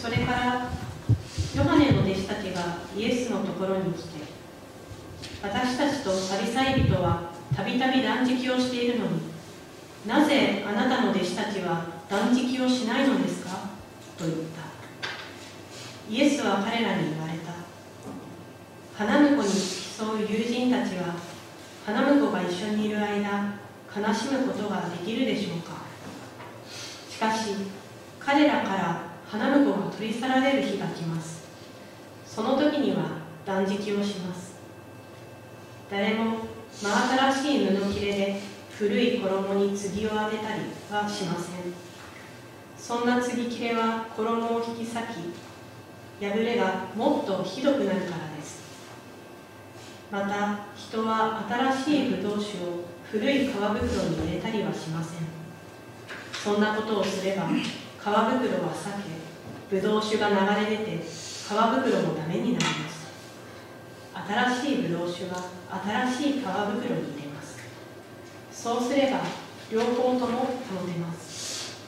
それからヨハネの弟子たちがイエスのところに来て私たちとパリサイ人はたびたび断食をしているのになぜあなたの弟子たちは断食をしないのですか？と言った。イエスは彼らに言われた。花婿に競う友人たちは花婿が一緒にいる間悲しむことができるでしょうか？しかし彼らから花婿が取り去られる日が来ます。その時には断食をします。誰も真新しい布切れで古い衣に継を当てたりはしません。そんな継ぎ切れは衣を引き裂き破れがもっとひどくなるからです。また人は新しいブドウ酒を古い皮袋に入れたりはしません。そんなことをすれば皮袋は裂けブドウ酒が流れ出て皮袋もダメになります。新しいブドウ酒は新しい皮袋に入れます。そうすれば両方とも保てます。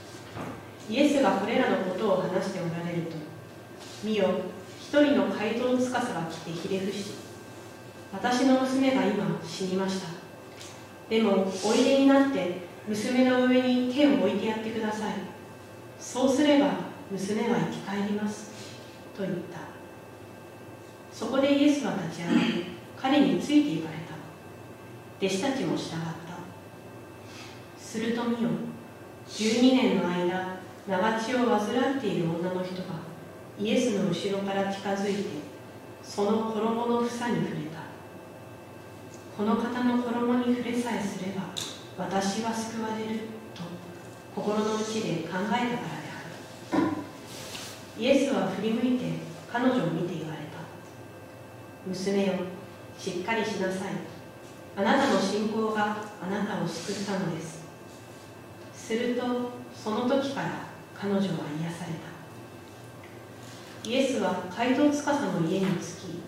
イエスがこれらのことを話しておられると見よ一人の怪盗司が来てひれ伏し私の娘が今死にました。でもおいでになって娘の上に手を置いてやってください。そうすれば娘は生き返りますと言った。そこでイエスは立ち上がり彼について行かれた。弟子たちも従った。すると見よ12年の間長血を患っている女の人がイエスの後ろから近づいてその衣の房に触れた。この方の衣に触れさえすれば私は救われる。心の内で考えたからである。イエスは振り向いて彼女を見て言われた。娘よしっかりしなさい。あなたの信仰があなたを救ったのです。するとその時から彼女は癒された。イエスは街道司の家に着き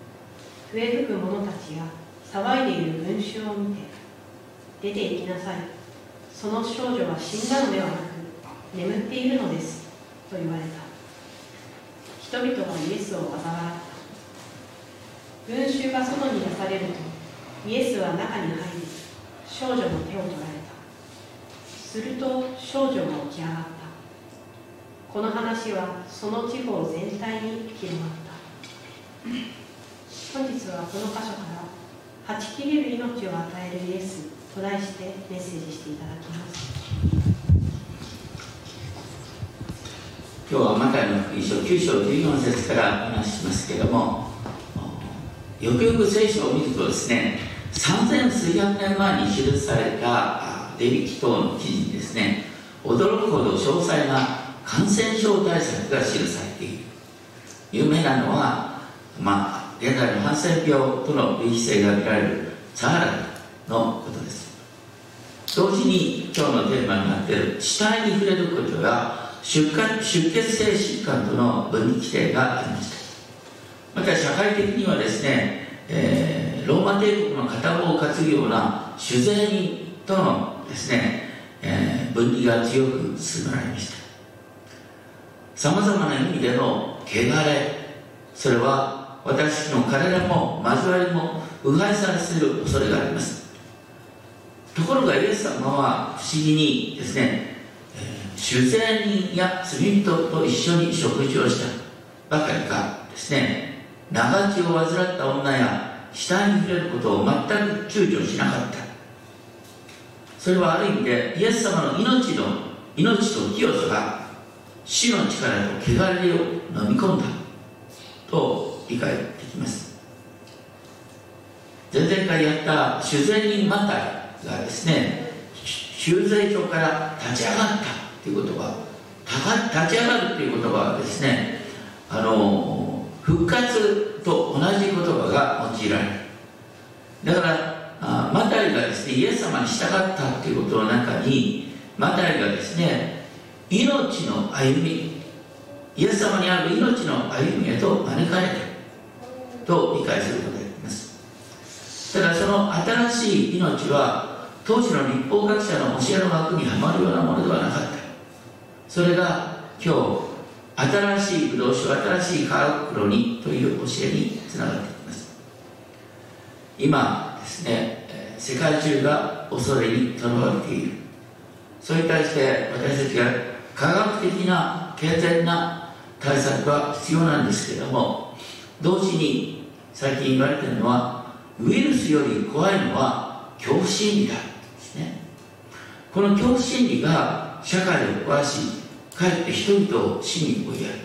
笛吹く者たちや騒いでいる群衆を見て出て行きなさい。その少女は死んだのではなく眠っているのですと言われた。人々はイエスを嘲笑った。群衆が外に出されるとイエスは中に入り少女の手を取られた。すると少女が起き上がった。この話はその地方全体に広まった。本日はこの箇所から「はち切れる命を与えるイエス」と題してメッセージしていただきます。今日はマタイの福音書9章14節からお話ししますけれどもよくよく聖書を見るとですね3000数百年前に記されたデビキ等の記事にですね驚くほど詳細な感染症対策が記されている。有名なのは、まあ、現在のハンセン病との類似性が見られるサハラのことです。同時に今日のテーマになっている死体に触れることや出出血性疾患との分離規定がありました。また社会的にはですね、えー、ローマ帝国の片方を担ぐような酒税人とのですね、えー、分離が強く進められました。さまざまな意味での汚れそれは私の体も交わりも腐敗させる恐れがあります。ところがイエス様は不思議にですね、えー、主税人や罪人と一緒に食事をしたばかりかですね長血を患った女や死体に触れることを全く躊躇しなかった。それはある意味でイエス様の命の命と清さが死の力と汚れを飲み込んだと理解できます。前々回やった修繕人マタイがですね修税所から立ち上がったという言葉立ち上がるという言葉はですねあの復活と同じ言葉が用いられる。だからあマタイがですねイエス様に従ったということの中にマタイがですね命の歩みイエス様にある命の歩みへと招かれると理解することができます。ただその新しい命は当時の立法学者の教えの枠にはまるようなものではなかった。それが今日新しいブドウ酒新しい皮袋にという教えにつながっていきます。今ですね世界中が恐れにとらわれている。それに対して私たちが科学的な健全な対策は必要なんですけれども同時に最近言われているのはウイルスより怖いのは恐怖心理だ。ね。この恐怖心理が社会を壊しかえって人々を死に追いやる。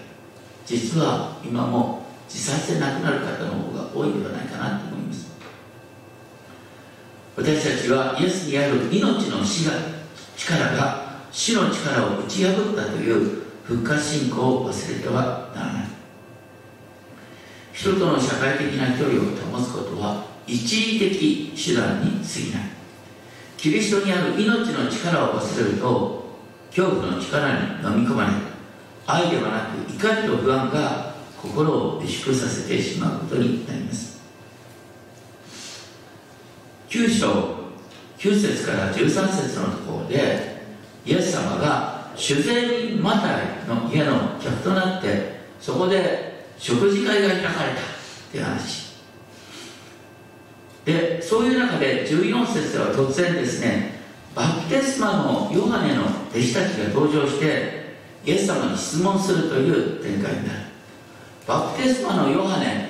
実は今も自殺で亡くなる方の方が多いのではないかなと思います。私たちはイエスにある命の死が力が死の力を打ち破ったという復活信仰を忘れてはならない。人との社会的な距離を保つことは一時的手段に過ぎない。キリストにある命の力を忘れると恐怖の力に飲み込まれ愛ではなく怒りと不安が心を萎縮させてしまうことになります。9章9節から13節のところでイエス様が主税人マタイの家の客となってそこで食事会が開かれたっていう話。でそういう中で14節では突然ですねバプテスマのヨハネの弟子たちが登場してイエス様に質問するという展開になる。バプテスマのヨハネ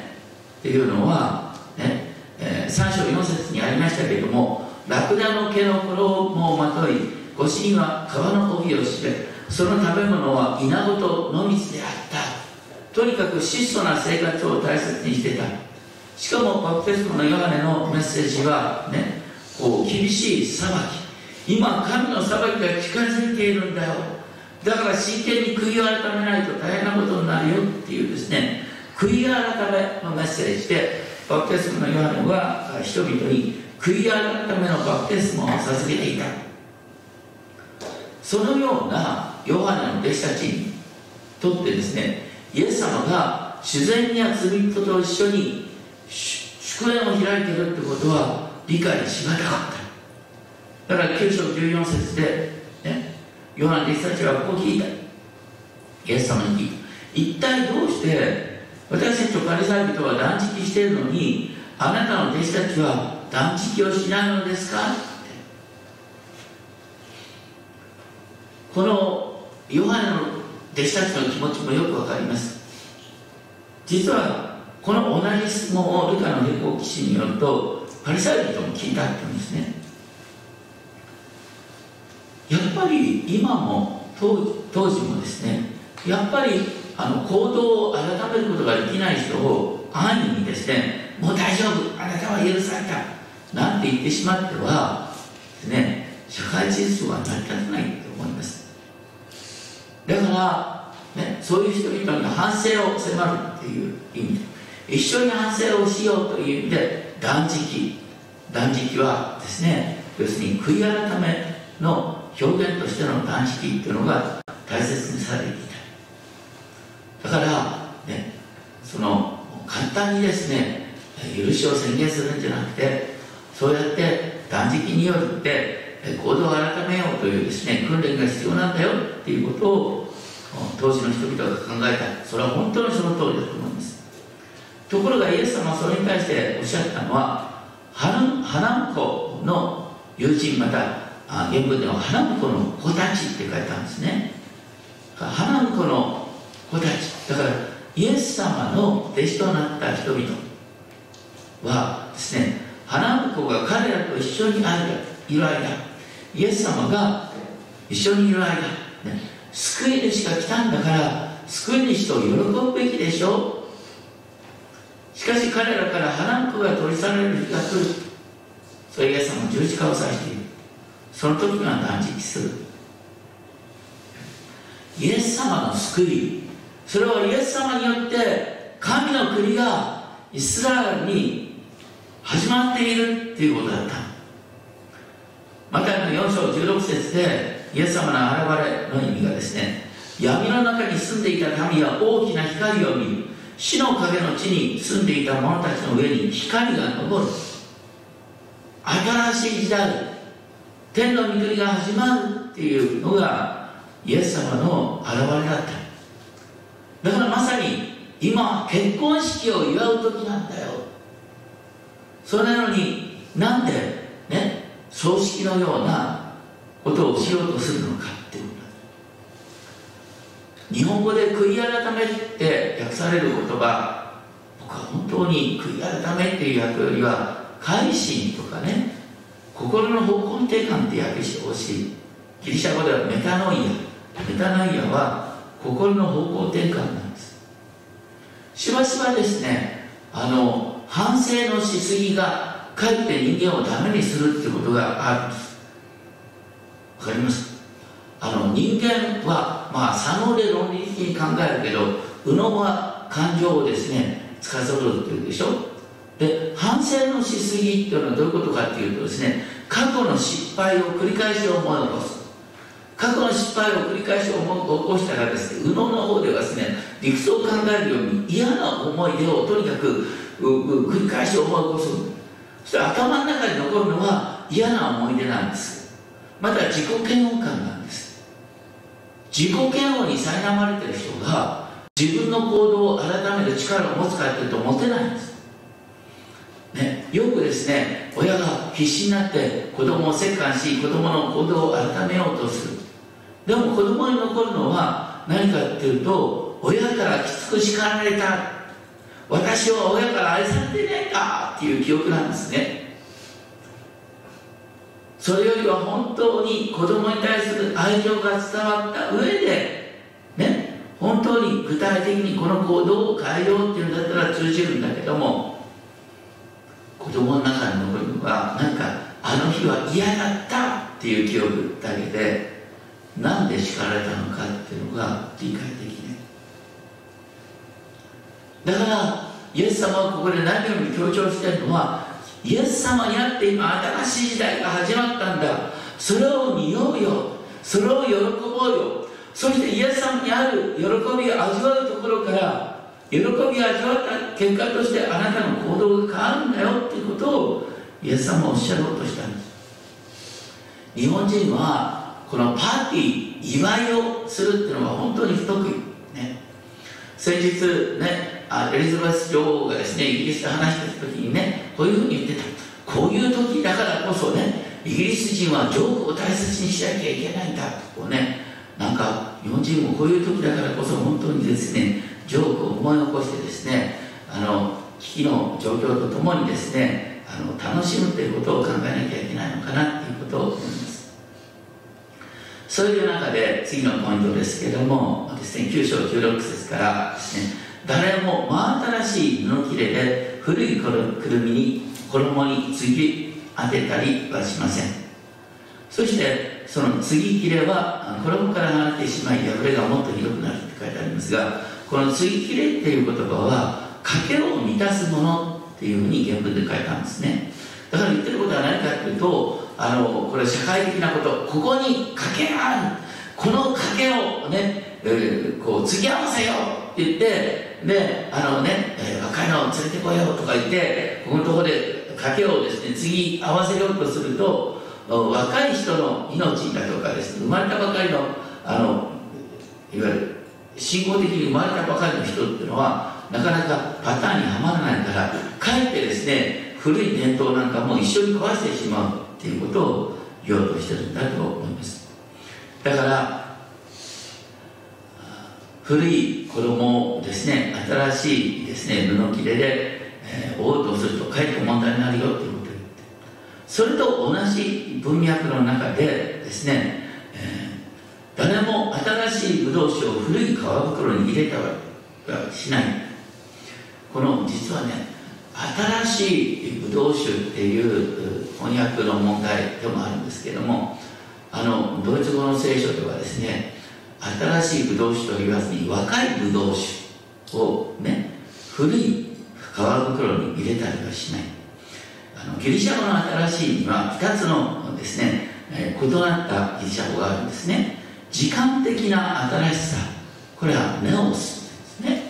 っていうのはね、えー、3章4節にありましたけれどもラクダの毛の衣をまとい腰には皮の帯をしてその食べ物は稲子と野水であった。とにかく質素な生活を大切にしてた。しかもバプテスマのヨハネのメッセージはねこう厳しい裁き。今神の裁きが近づいているんだよ。だから真剣に悔い改めないと大変なことになるよっていうですね悔い改めのメッセージでバプテスマのヨハネは人々に悔い改めのバプテスマを授けていた。そのようなヨハネの弟子たちにとってですねイエス様が自然に罪人と一緒に祝宴を開いているってことは理解しがたかった。だから9章14節で、ね、ヨハネ弟子たちはこう聞いた。イエス様に聞いた。一体どうして私たちとパリサイ人は断食しているのにあなたの弟子たちは断食をしないのですか？ってこのヨハネの弟子たちの気持ちもよくわかります。実はこの同じ質問をルカの旅行記事によるとパリサイ人も聞いたって言うんですね。やっぱり今も当時もですねやっぱりあの行動を改めることができない人を安易にですねもう大丈夫あなたは許されたなんて言ってしまってはですね社会秩序は成り立たないと思います。だから、ね、そういう人々に反省を迫るっていう意味。で一緒に反省をしようという意味で断食。断食はですね要するに悔い改めの表現としての断食っていうのが大切にされていた。だからねその簡単にですね許しを宣言するんじゃなくてそうやって断食によって行動を改めようというですね訓練が必要なんだよっていうことを当時の人々が考えた。それは本当にその通りだと思います。ところがイエス様はそれに対しておっしゃったのは花婿の友人また原文では花婿の子たちって書いてあるんですね。花婿の子たち。だからイエス様の弟子となった人々はですね花婿が彼らと一緒にいる間イエス様が一緒にいる間、ね、救い主が来たんだから救い主と喜ぶべきでしょしかし彼らから花婿が取り去られる日が来る。それイエス様の十字架を指している。その時には断食する。イエス様の救い。それはイエス様によって神の国がイスラエルに始まっている。っていうことだった。マタイの4章16節でイエス様の現れの意味がですね闇の中に住んでいた民は大きな光を見る。死の影の地に住んでいた者たちの上に光が昇る。新しい時代天の御国が始まるっていうのがイエス様の現れだった。だからまさに今結婚式を祝う時なんだよ。それなのになんでね葬式のようなことをしようとするのかって日本語で悔い改めって訳される言葉僕は本当に悔い改めっていう訳よりは改心とかね心の方向転換って訳してほしい。ギリシャ語ではメタノイア。メタノイアは心の方向転換なんです。しばしばですねあの反省のしすぎがかえって人間をダメにするってことがあるんです。わかります？あの人間はまあ左脳で論理的に考えるけど右脳は感情をですね司るっていうでしょ？で反省のしすぎっていうのはどういうことかっていうとですね過去の失敗を繰り返し思い起こす。過去の失敗を繰り返し思い起こしたらですね右脳の方ではですね理屈を考えるように嫌な思い出をとにかく繰り返し思い起こすそして頭の中に残るのは嫌な思い出なんです。また自己嫌悪感なんです。自己嫌悪に苛まれてる人が自分の行動を改める力を持つかっていうと持てないんです。ね、よくですね親が必死になって子供を折檻し子供の行動を改めようとする。でも子供に残るのは何かっていうと親からきつく叱られた。私は親から愛されてないかっていう記憶なんですね。それよりは本当に子供に対する愛情が伝わった上でね本当に具体的にこの行動を変えようっていうんだったら通じるんだけども子供の中に残るのはなんかあの日は嫌だったっていう記憶だけでなんで叱られたのかっていうのが理解できない。だからイエス様はここで何よりも強調してるのはイエス様にあって今新しい時代が始まったんだ。それを見ようよ。それを喜ぼうよ。そしてイエス様にある喜びを味わうところから喜びを味わった結果としてあなたの行動が変わるんだよっていうことをイエス様はおっしゃろうとしたんです。日本人はこのパーティー祝いをするっていうのが本当に不得意。ね。先日ねあエリザベス女王がですねイギリスと話してた時にねこういうふうに言ってた。こういう時だからこそねイギリス人はジョークを大切にしなきゃいけないんだこうねなんか日本人もこういう時だからこそ本当にですねジョークを思い起こしてですねあの危機の状況とともにですねあの楽しむということを考えなきゃいけないのかなということを思います。そういう中で次のポイントですけれどもですね9章16節からですね誰も真新しい布切れで古いくるみに衣に継ぎ当てたりはしません。そしてその継ぎ切れは衣から離れてしまい破れがもっとひどくなるって書いてありますがこの継ぎ切れっていう言葉は賭けを満たすものっていうふうに原文で書いたんですね。だから言ってることは何かっていうとあのこれ社会的なことここに賭けがある。この賭けをね、えー、こう継ぎ合わせようって言ってであのね、えー、若いのを連れてこようとか言ってここのところで賭けをですね継ぎ合わせようとすると若い人の命だとかですね生まれたばかりのあのいわゆる信仰的に生まれたばかりの人っていうのはなかなかパターンにはまらないからかえってですね古い伝統なんかも一緒に壊してしまうっていうことを言おうとしてるんだと思います。だから古い子供をですね新しいですね布切れで、えー、覆うとするとかえって問題になるよっていうことを言って。それと同じ文脈の中でですねえ誰も新しいブドウ酒を古い皮袋に入れたはしない。この実はね新しいブドウ酒っていう翻訳の問題でもあるんですけどもあのドイツ語の聖書ではですね新しいブドウ酒と言わずに若いブドウ酒をね古い皮袋に入れたりはしない。あのギリシャ語の新しいには2つのですね、え異なったギリシャ語があるんですね。時間的な新しさ。これはネオスですね。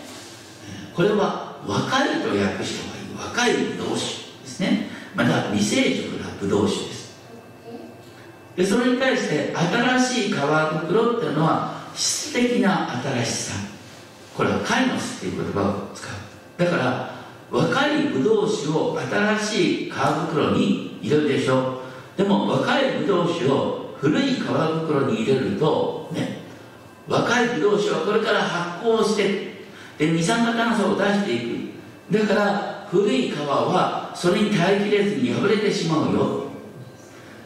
これは若いと訳した方がいい。若いブドウ酒ですね。また未成熟なブドウ酒です。でそれに対して新しい皮袋っていうのは質的な新しさ。これはカイノスっていう言葉を使う。だから若いブドウ酒を新しい皮袋に入れるでしょ。でも若いブドウ酒を古い皮袋に入れるとね若いブドウ酒はこれから発酵してで二酸化炭素を出していく。だから古い皮はそれに耐えきれずに破れてしまうよ。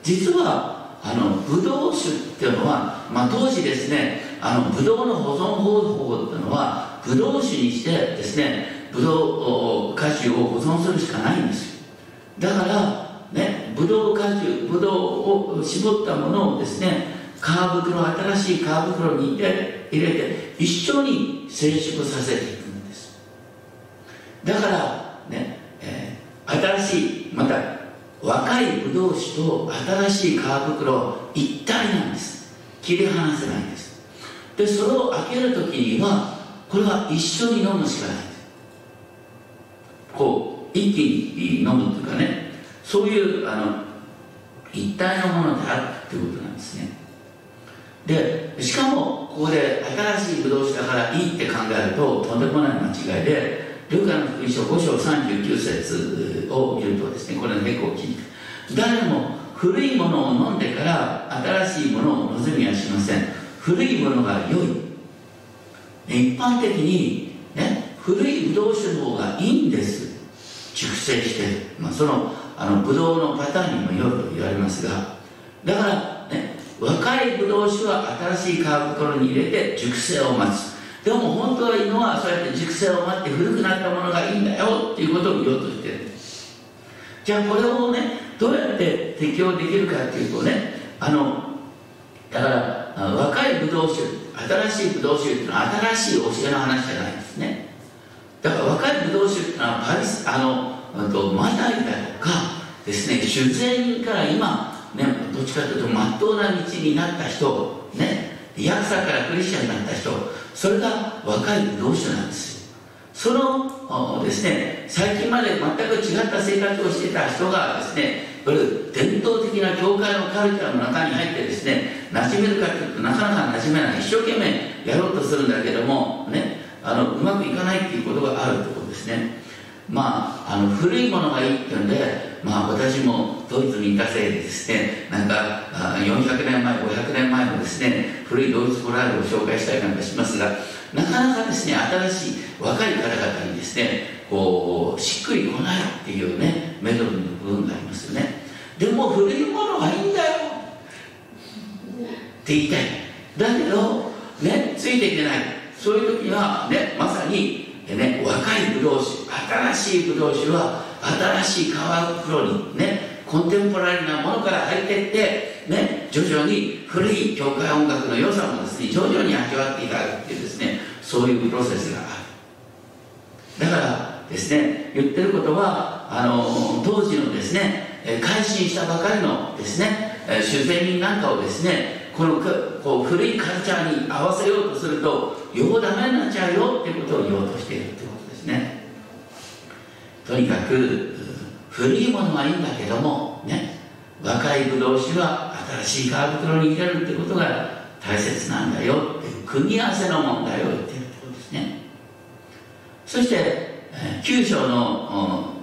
実はあのブドウ酒っていうのは、まあ、当時ですねあのブドウの保存方法っていうのはブドウ酒にしてですねブドウ果汁を保存するしかないんですよ。だからねブドウ果汁ブドウを絞ったものをですね皮袋新しい皮袋に入れ入れて一緒に成熟させていくんです。だからね、えー、新しいまた若いブドウ酒と新しい皮袋一体なんです。切り離せないんです。でそれを開ける時にはこれは一緒に飲むしかない。こう一気に飲むというかね。そういうあの一体のものであるということなんですね。でしかもここで新しいブドウ酒だからいいって考えるととんでもない間違いでルカの福音書5章39節を見るとですねこれの結構聞いて誰も古いものを飲んでから新しいものを望みはしません。古いものが良い。一般的にね古いブドウ酒の方がいいんです。熟成して、まあ、そのあのブドウのパターンにもよると言われますが。だからね若いブドウ酒は新しい皮袋に入れて熟成を待つ。でも本当はいいのはそうやって熟成を待って古くなったものがいいんだよ。っていうことを言おうとしてる。じゃあこれをねどうやって適用できるかっていうとねあのだから若いブドウ酒新しいブドウ酒っていうのは新しい教えの話じゃないんですね。だから若いブドウ酒っていうのはパリスあのとマタイだとかですね。主税人から今ねどっちかというとまっとうな道になった人ね。ヤクサからクリスチャンになった人。それが若いブドウ酒なんですよ。そのですね最近まで全く違った生活をしてた人がですねこれ伝統的な教会のカルチャーの中に入ってですね馴染めるかというとなかなか馴染めない一生懸命やろうとするんだけどもねあのうまくいかないっていうことがあるってことですね。まああの古いものがいいっていうんでまあ私もドイツにいたせいでですねなんか400年前500年前のですね古いドイツコラールを紹介したりなんかしますがなかなかですね新しい若い方々にですねこうしっくりこないっていうねメドルの部分がありますよね。でも古いものがいいんだよ。って言いたい。だけどねついていけない。そういう時はねまさにね若いブドウ酒新しいブドウ酒は新しい皮袋にねコンテンポラリーなものから入っていってね徐々に古い教会音楽の良さもですね徐々に味わっていただくっていうですねそういうプロセスがある。だからですね言ってることはあの当時のですね改心したばかりのですね主税人なんかをですねこのこう古いカルチャーに合わせようとするとようダメになっちゃうよっていうことを言おうとしているってことですね。とにかく古いものはいいんだけどもね若いブドウ酒は新しい皮袋に入れるってことが大切なんだよっていう組み合わせの問題を言ってるってことですね。そして9章の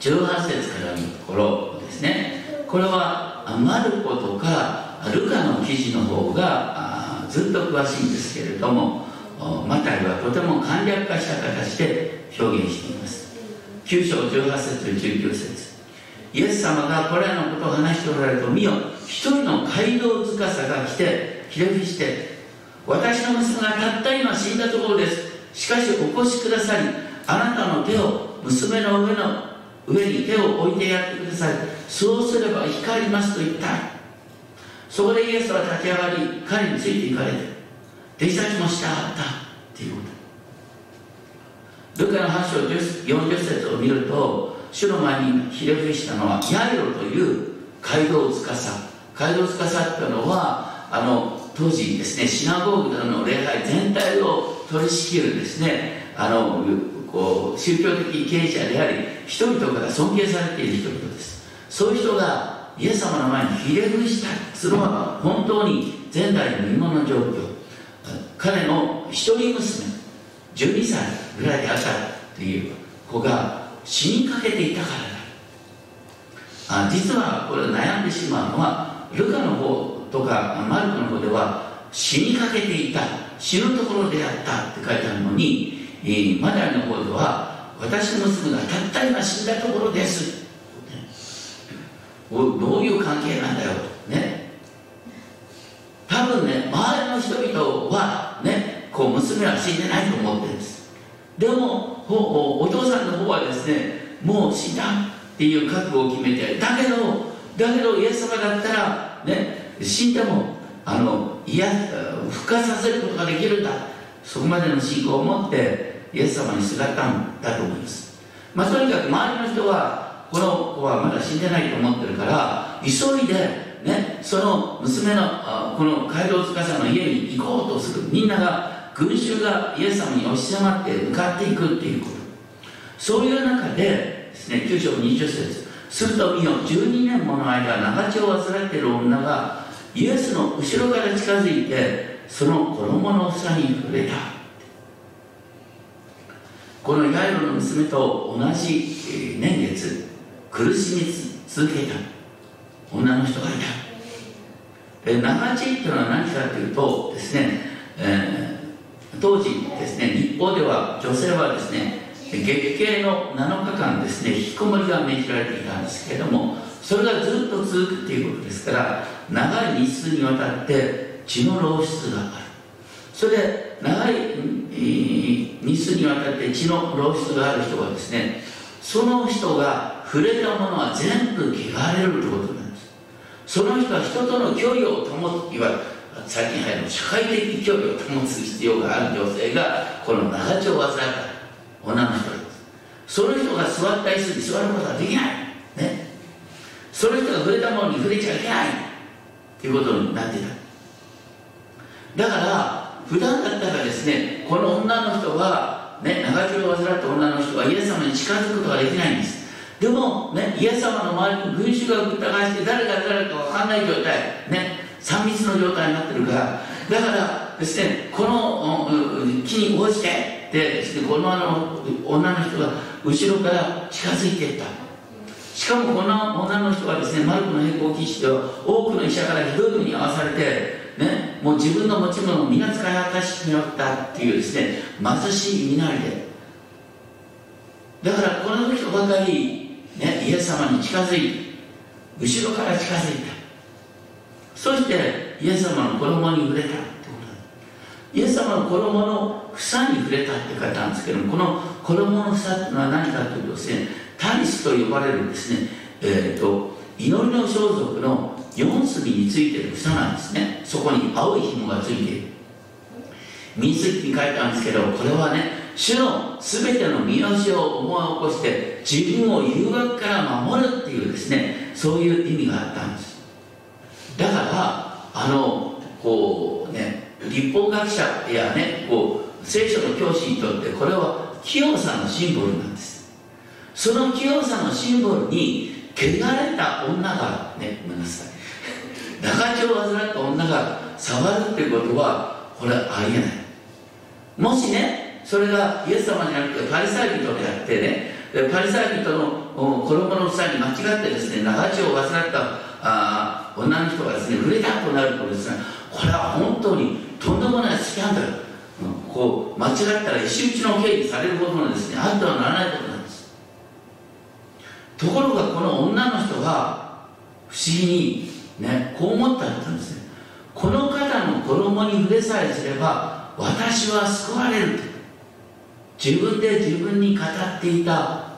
18節からのところですね。これはマルコとかルカの記事の方がずっと詳しいんですけれどもマタイはとても簡略化した形で表現しています。9章18節19節。イエス様がこれらのことを話しておられると見よ。一人の街道塚さが来てひれ伏して私の娘がたった今死んだところです。しかしお越しくださりあなたの手を娘の上の上に手を置いてやってくださいそうすれば光りますと言った。そこでイエスは立ち上がり彼についていかれて弟子たちも従った。っていうこと。ルカの8章40節を見ると主の前にひれ伏したのはヤイロという街道司。街道司っていうのはあの当時ですねシナゴーグの礼拝全体を取り仕切るですねあのこう宗教的経営者であり人々から尊敬されている人々です。そういう人がイエス様の前にひれ伏したそれは本当に前代未聞の状況。彼の一人娘12歳ぐらいであったという子が死にかけていたからだ。あ実はこれ悩んでしまうのはルカの方とかマルコの方では死にかけていた。死ぬところであったって書いてあるのに、えー、マダリの方では私の娘がたった今死んだところです、ね、どういう関係なんだよ。とね。多分ね周りの人々はねこう娘は死んでないと思ってるんです。でもお父さんの方はですねもう死んだっていう覚悟を決めてだけどだけどイエス様だったらね死んでもあのいや復活させることができるんだ。そこまでの信仰を持ってイエス様にすがったんだと思います。まあとにかく周りの人はこの子はまだ死んでないと思ってるから急いでねその娘のこの街道司の家に行こうとする。みんなが群衆がイエス様に押し迫って向かっていくっていうこと。そういう中でですね9章20節すると見よ12年もの間長血を患っている女がイエスの後ろから近づいてその衣の房に触れた。このヤイロの娘と同じ年月苦しみ続けた。女の人がいた。で長血っていうのは何かというとですね、えー、当時ですね日報では女性はですね月経の7日間ですね引きこもりが命じられていたんですけれどもそれがずっと続くっていうことですから長い日数にわたって血の漏出がある。それで長い日数にわたって血の漏出がある人はですねその人が触れたものは全部汚れるということなんです。その人は人との距離を保ついわゆる最近流行る社会的距離を保つ必要がある女性がこの長丁を患った女の人です。その人が座った椅子に座ることはできない。ね。その人が触れたものに触れちゃいけないということになってた。だから普段だったらですねこの女の人はね長きを患った女の人はイエス様に近づくことができないんです。でもねイエス様の周りに群衆が疑いして誰が誰か分かんない状態。ね3密の状態になってるから。だからですねこの木に応じてでですねこのあの女の人が後ろから近づいていった。しかもこの女の人はですねマルコの並行記事では多くの医者からひどい目に遭わされて、ね、もう自分の持ち物を皆使い果たしてしまったっていうですね貧しい身なりで。だからこの人ばかり、ね、イエス様に近づいて後ろから近づいたそしてイエス様の衣に触れたってことイエス様の衣の房に触れたって書いてあるんですけどもこの衣の房っていうのは何かというとですねタリスと呼ばれるですね、えーと、祈りの装束の4隅についてる房なんですね。そこに青い紐がついている。民数記に書いてあるんですけどこれはね主の全ての見教えを思い起こして自分を誘惑から守るっていうですねそういう意味があったんです。だからあのこうね立法学者やねこう聖書の教師にとってこれは清さのシンボルなんです。その清さのシンボルに汚れた女がねごめんなさい。長血を患った女が触るっていうことはこれはありえない。もしねそれがイエス様じゃなくてパリサイ人であってねパリサイ人の衣の房に間違ってですね長血を患ったあ女の人がですね触れたとなるとですね。これは本当にとんでもないスキャンダル、うんこう間違ったら石打ちの刑にされるほどのですねあってはならないことところがこの女の人は不思議にねこう思ったんですね。この方の衣に触れさえすれば私は救われる自分で自分に語っていた。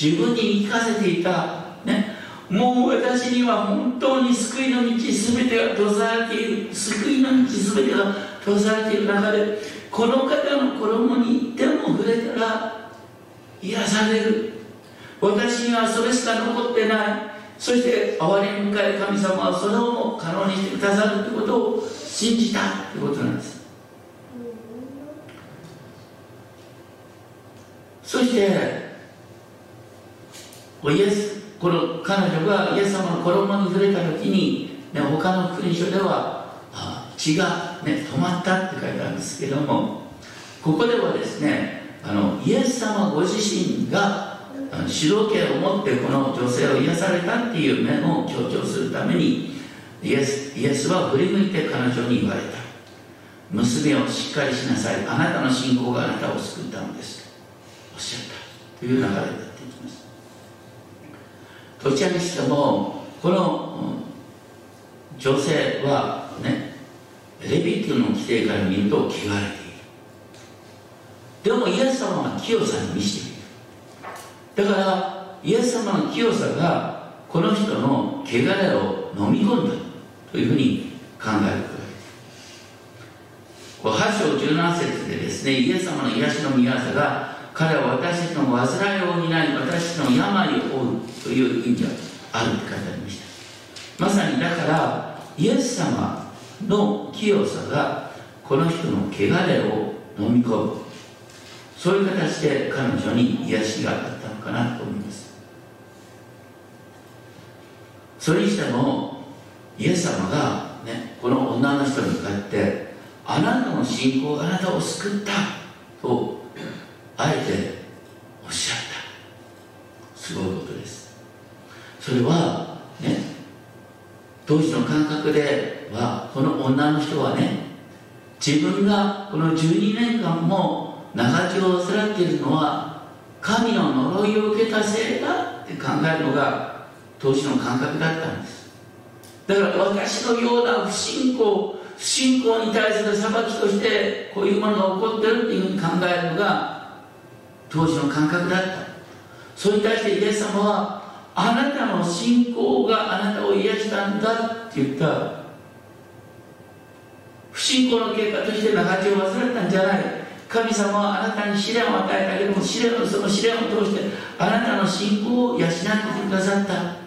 自分に言い聞かせていた。ね。もう私には本当に救いの道全てが閉ざされている。救いの道全てが閉ざされている中でこの方の衣にでも触れたら癒される。私にはそれしか残ってない。そして哀れみ深い神様はそれをも可能にしてくださるということを信じたということなんです。そしてイエスこの彼女がイエス様の衣に触れた時に、ね、他の福音書では血が、ね、止まったって書いてあるんですけどもここではですねあのイエス様ご自身が主導権を持ってこの女性を癒されたっていう面を強調するためにイエスイエスは振り向いて彼女に言われた。娘をしっかりしなさい。あなたの信仰があなたを救ったのです。おっしゃった。という流れになっていきます。どちらにしてもこの女性はねレビットの規定から見ると汚れている。でもイエス様は清さに見せている。だからイエス様の清さがこの人の汚れを飲み込んだというふうに考えることができる8章17節でですねイエス様の癒しの御業が彼は私たちの煩いを担い私の病を負うという意味がある。って書いてありましたまさにだからイエス様の清さがこの人の汚れを飲み込む。そういう形で彼女に癒しがあった。のかなと思います。それにしてもイエス様が、ね、この女の人に向かってあなたの信仰があなたを救ったとあえておっしゃった。すごいことです。それはね当時の感覚ではこの女の人はね自分がこの12年間も長血を患っているのは神の呪いを受けたせいだって考えるのが当時の感覚だったんです。だから私のような不信仰不信仰に対する裁きとしてこういうものが起こってるっていうふうに考えるのが当時の感覚だった。それに対してイエス様はあなたの信仰があなたを癒したんだって言った。不信仰の結果として長血を患ったんじゃない。神様はあなたに試練を与えたけども試練その試練を通してあなたの信仰を養ってくださった。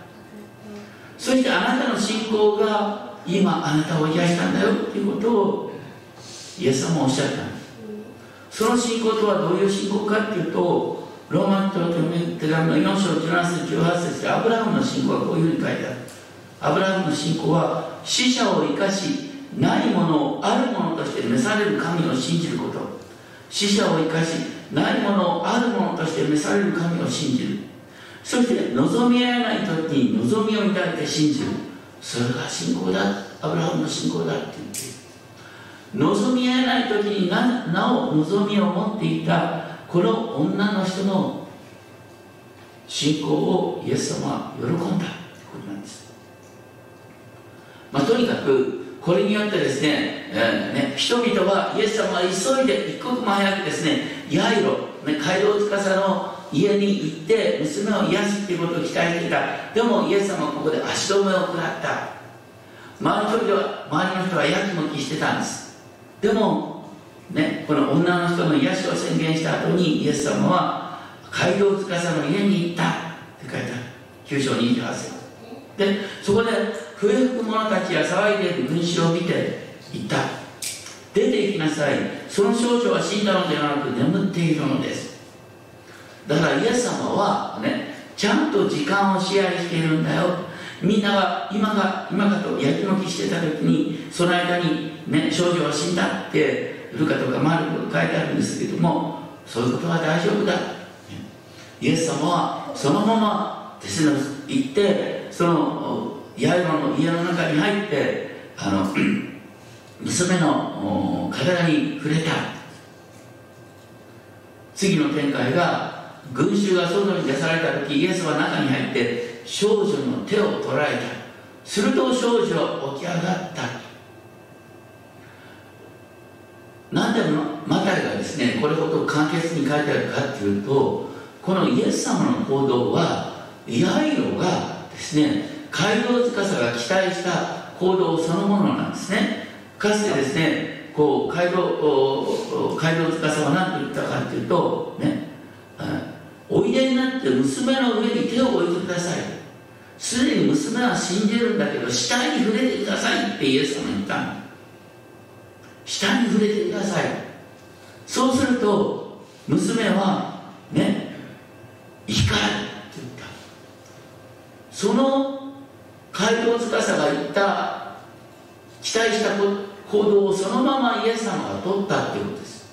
そしてあなたの信仰が今あなたを癒したんだよっていうことをイエス様はおっしゃった。その信仰とはどういう信仰かっていうとローマ人の手紙の4章17節18節でアブラハムの信仰はこういうふうに書いてある。アブラハムの信仰は死者を生かしないものをあるものとして召される神を信じること。死者を生かしないものをあるものとして召される神を信じる。そして望み合えない時に望みを抱いて信じる。それが信仰だ。アブラハムの信仰だって言って望み合えない時にななお望みを持っていたこの女の人の信仰をイエス様は喜んだということなんです、まあ、とにかくこれによってですね,、えーね、人々はイエス様は急いで一刻も早くですねヤイロ、ね、街道司の家に行って娘を癒すっていうことを期待していた。でもイエス様はここで足止めを食らった。周りの人は周りの人はやきもきしてたんです。でもねこの女の人の癒しを宣言した後にイエス様は街道司の家に行ったって書いてある。9章28節。でそこで笛吹く者たちや騒いでいる群衆を見て言った。出て行きなさい。その少女は死んだのではなく眠っているのです。だからイエス様はねちゃんと時間をシェアしているんだよ。みんなが今が今かとやきもきしてた時にその間に、ね、少女は死んだってルカとかマルコ書いてあるんですけどもそういうことは大丈夫だ。イエス様はそのままですね行ってそのヤイロの家の中に入ってあの 娘の体に触れた。次の展開が群衆が外に出された時イエスは中に入って少女の手を捉えた。すると少女は起き上がった。なんでマタイがですねこれほど簡潔に書いてあるかっていうとこのイエス様の行動はヤイロがですね街道司が期待した行動そのものなんですね。かつてですねこう街道街道司は何と言ったかっていうとねおいでになって娘の上に手を置いてください。すでに娘は死んでるんだけど死体に触れてくださいってイエス様言った死体に触れてください。そうすると娘はね生き返るって言った。その街道司が言った期待した行動をそのままイエス様が取ったっていうことです。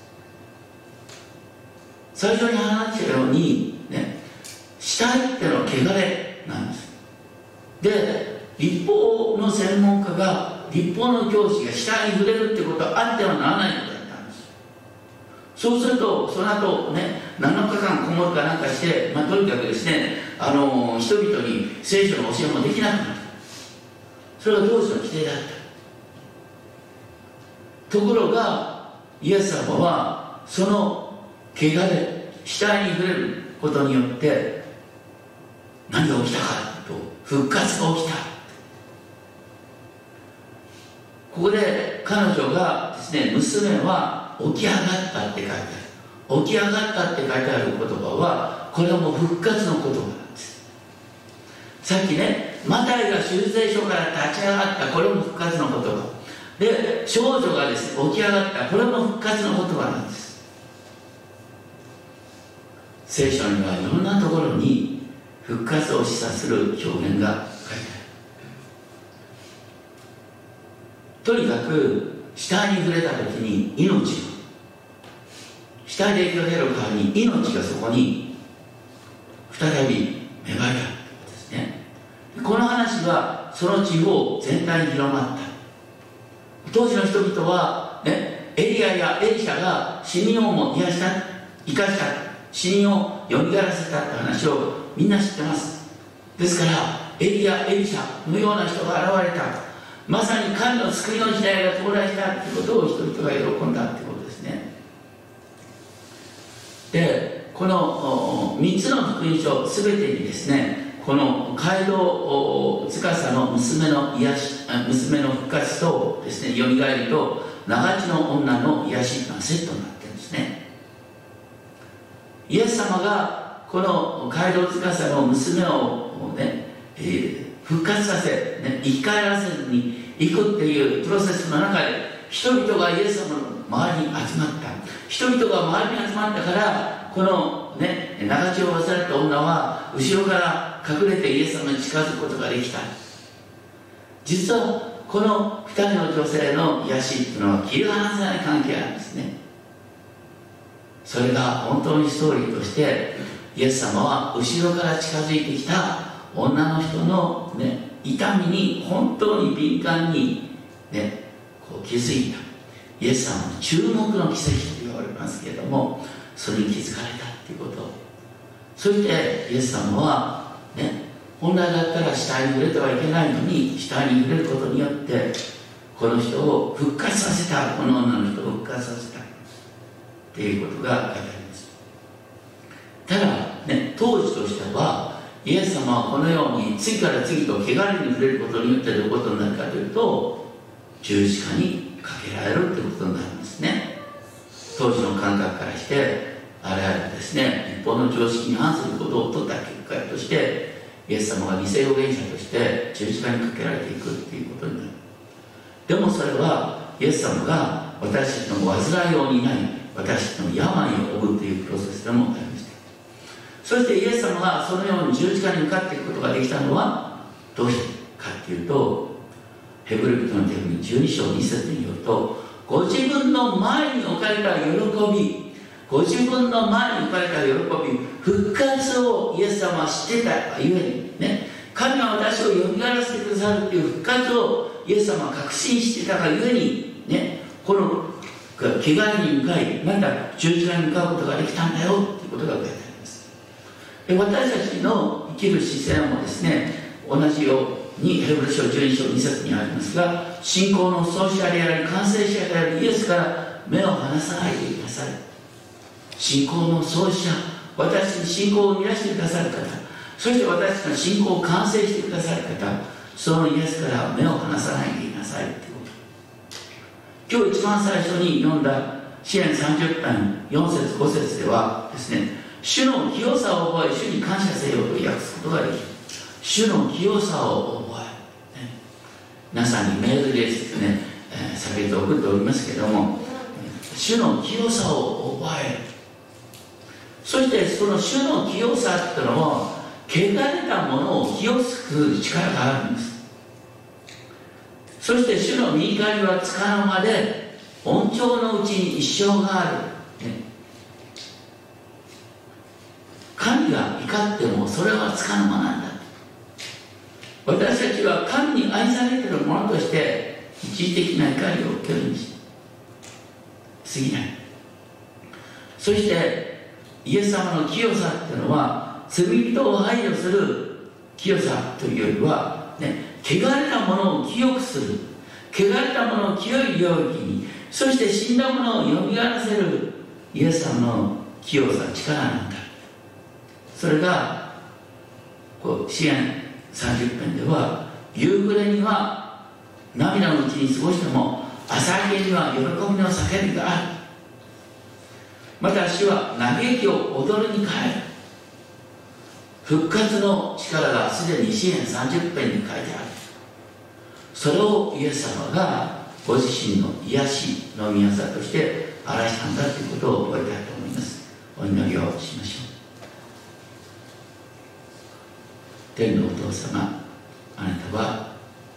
最初に話したようにね死体っていうのは汚れなんです。で立法の専門家が立法の教師が死体に触れるってことはあってはならないことだったんです。そうするとその後ね7日間こもるかなんかして、まあ、とにかくですねあの人々に聖書の教えもできなくなったそれが当時の規定だった。ところがイエス様はその汚れ死体に触れることによって何が起きたかと復活が起きた。ここで彼女がですね娘は起き上がったって書いてある。起き上がったって書いてある言葉はこれはもう復活の言葉なんです。さっきねマタイが修正書から立ち上がったこれも復活の言葉。で少女がですね起き上がった。これも復活の言葉なんです。聖書にはいろんなところに復活を示唆する表現が書いてある。とにかく死体に触れた時に命死体で影響を得る代わりに命がそこに再び芽生えた。この話はその地方全体に広まった。当時の人々は、ね、エリアやエリシャが死人をも癒した生かした死人をよみがらせたって話をみんな知ってます。ですからエリアエリシャのような人が現れた。まさに神の救いの時代が到来したってことを人々が喜んだってことですね。でこの3つの福音書全てにですねこの街道司の娘の癒し娘の復活とですねよみがえりと長地の女の癒しがセットになってるんですね。イエス様がこの街道司の娘をね、えー、復活させ、ね、生き返らせずに行くっていうプロセスの中で人々がイエス様の周りに集まった。人々が周りに集まったからこのね長血を忘れた女は後ろから隠れてイエス様に近づくことができた。実はこの2人の女性の癒しっていうのは切り離せない関係なんですね。それが本当にストーリーとしてイエス様は後ろから近づいてきた女の人の、ね、痛みに本当に敏感に、ね、こう気づいた。イエス様の注目の奇跡と言われますけれどもそれに気づかれたっていうこと。そしてイエス様はね本来だったら死体に触れてはいけないのに死体に触れることによってこの人を復活させた。この女の人を復活させたっていうことが書いてあります。ただね当時としてはイエス様はこのように次から次と汚れに触れることによってどういうことになるかというと十字架にかけられるということになるんですね。当時の感覚からしてあれはですね。日本の常識に反することを取った結果としてイエス様が偽預言者として十字架にかけられていくっていうことになる。でもそれはイエス様が私たちの煩いを担い私たちの病を負うというプロセスでもありますそしてイエス様がそのように十字架に向かっていくことができたのはどうしてかっていうとヘブル人の手紙12章2節によるとご自分の前に置かれた喜びご自分の前に置かれた喜び復活をイエス様は知ってたゆえにね神は私をよみがらせてくださるという復活をイエス様は確信してたがゆえにねこの汚れに向かいまた十字架に向かうことができたんだよっていうことが書いてある私たちの生きる姿勢もですね同じようにヘブル書12章2節にありますが信仰の創始者であり完成者であるイエスから目を離さないでください。信仰の創始者私に信仰を生み出してくださる方そして私の信仰を完成してくださる方そのイエスから目を離さないでいなさいってこと。今日一番最初に読んだ支援30編4節5節ではですね主の清さを覚え主に感謝せよと訳すことができる。主の清さを覚、皆さんにメールですね、えー、先ほど送っておりますけども主の清さを覚える。そしてその主の清さっていうのは汚れたものを清す力があるんです。そして主の右側にはつかの間で恩寵のうちに一生がある。かってもそれはつかの間なんだ。私たちは神に愛されているものとして一時的な怒りを受けるに過ぎないそしてイエス様の清さっていうのは罪人を配慮する清さというよりは、ね、汚れたものを清くする。汚れたものを清い領域にそして死んだものをよみがらせるイエス様の清さ力なんだ。それがこう支援。30編では夕暮れには涙のうちに過ごしても朝明けには喜びの叫びがある。また主は嘆きを踊るに変える。復活の力がすでに支援30編に書いてある。それをイエス様がご自身の癒しの宮さとして表したんだということを覚えたいと思います。お祈りをしましょう。天のお父様あなたは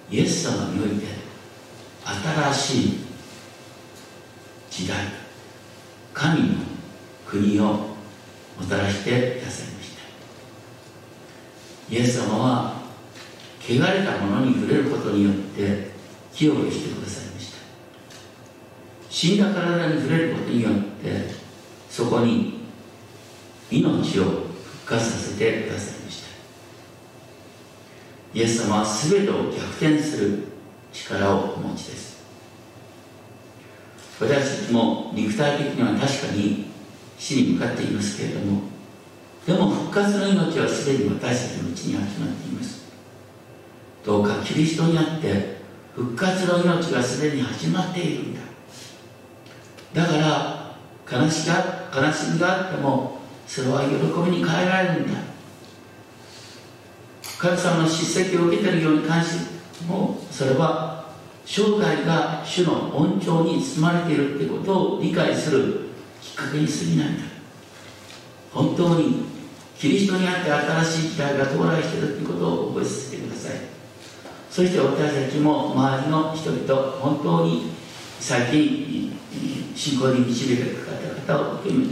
イエス様において新しい時代神の国をもたらしてくださいました。イエス様は汚れたものに触れることによって清くしてくださいました。死んだ体に触れることによってそこに命を復活させてください。イエス様は全てを逆転する力をお持ちです。私たちも肉体的には確かに死に向かっていますけれどもでも復活の命はすでに私たちのうちに集まっています。どうかキリストにあって復活の命がすでに始まっているんだ。だから悲しが悲しみがあってもそれは喜びに変えられるんだ。神様の叱責を受けているように感じもそれは生涯が主の恩寵に包まれているということを理解するきっかけに過ぎないんだ。本当にキリストにあって新しい時代が到来しているということを覚えさせてください。そして私たちも周りの人々本当に最近信仰に導かれた方を含め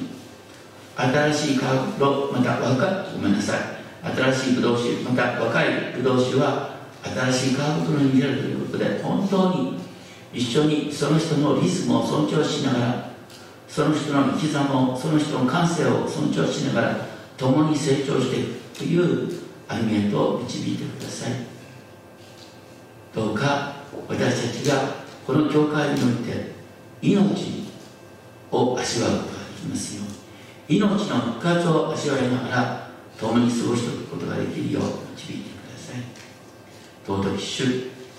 新しい科学とまた若ごめんなさい。新しいブドウ酒また若いブドウ酒は新しい科学のに見れるということで本当に一緒にその人のリズムを尊重しながらその人の生き様をその人の感性を尊重しながら共に成長していくという歩みへと導いてください。どうか私たちがこの教会において命を味わうことができますように。命の復活を味わいながら共に過ごしておくことができるよう導いてください。尊き主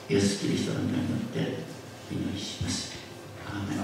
イエス・キリストの皆によって祈りします。アーメ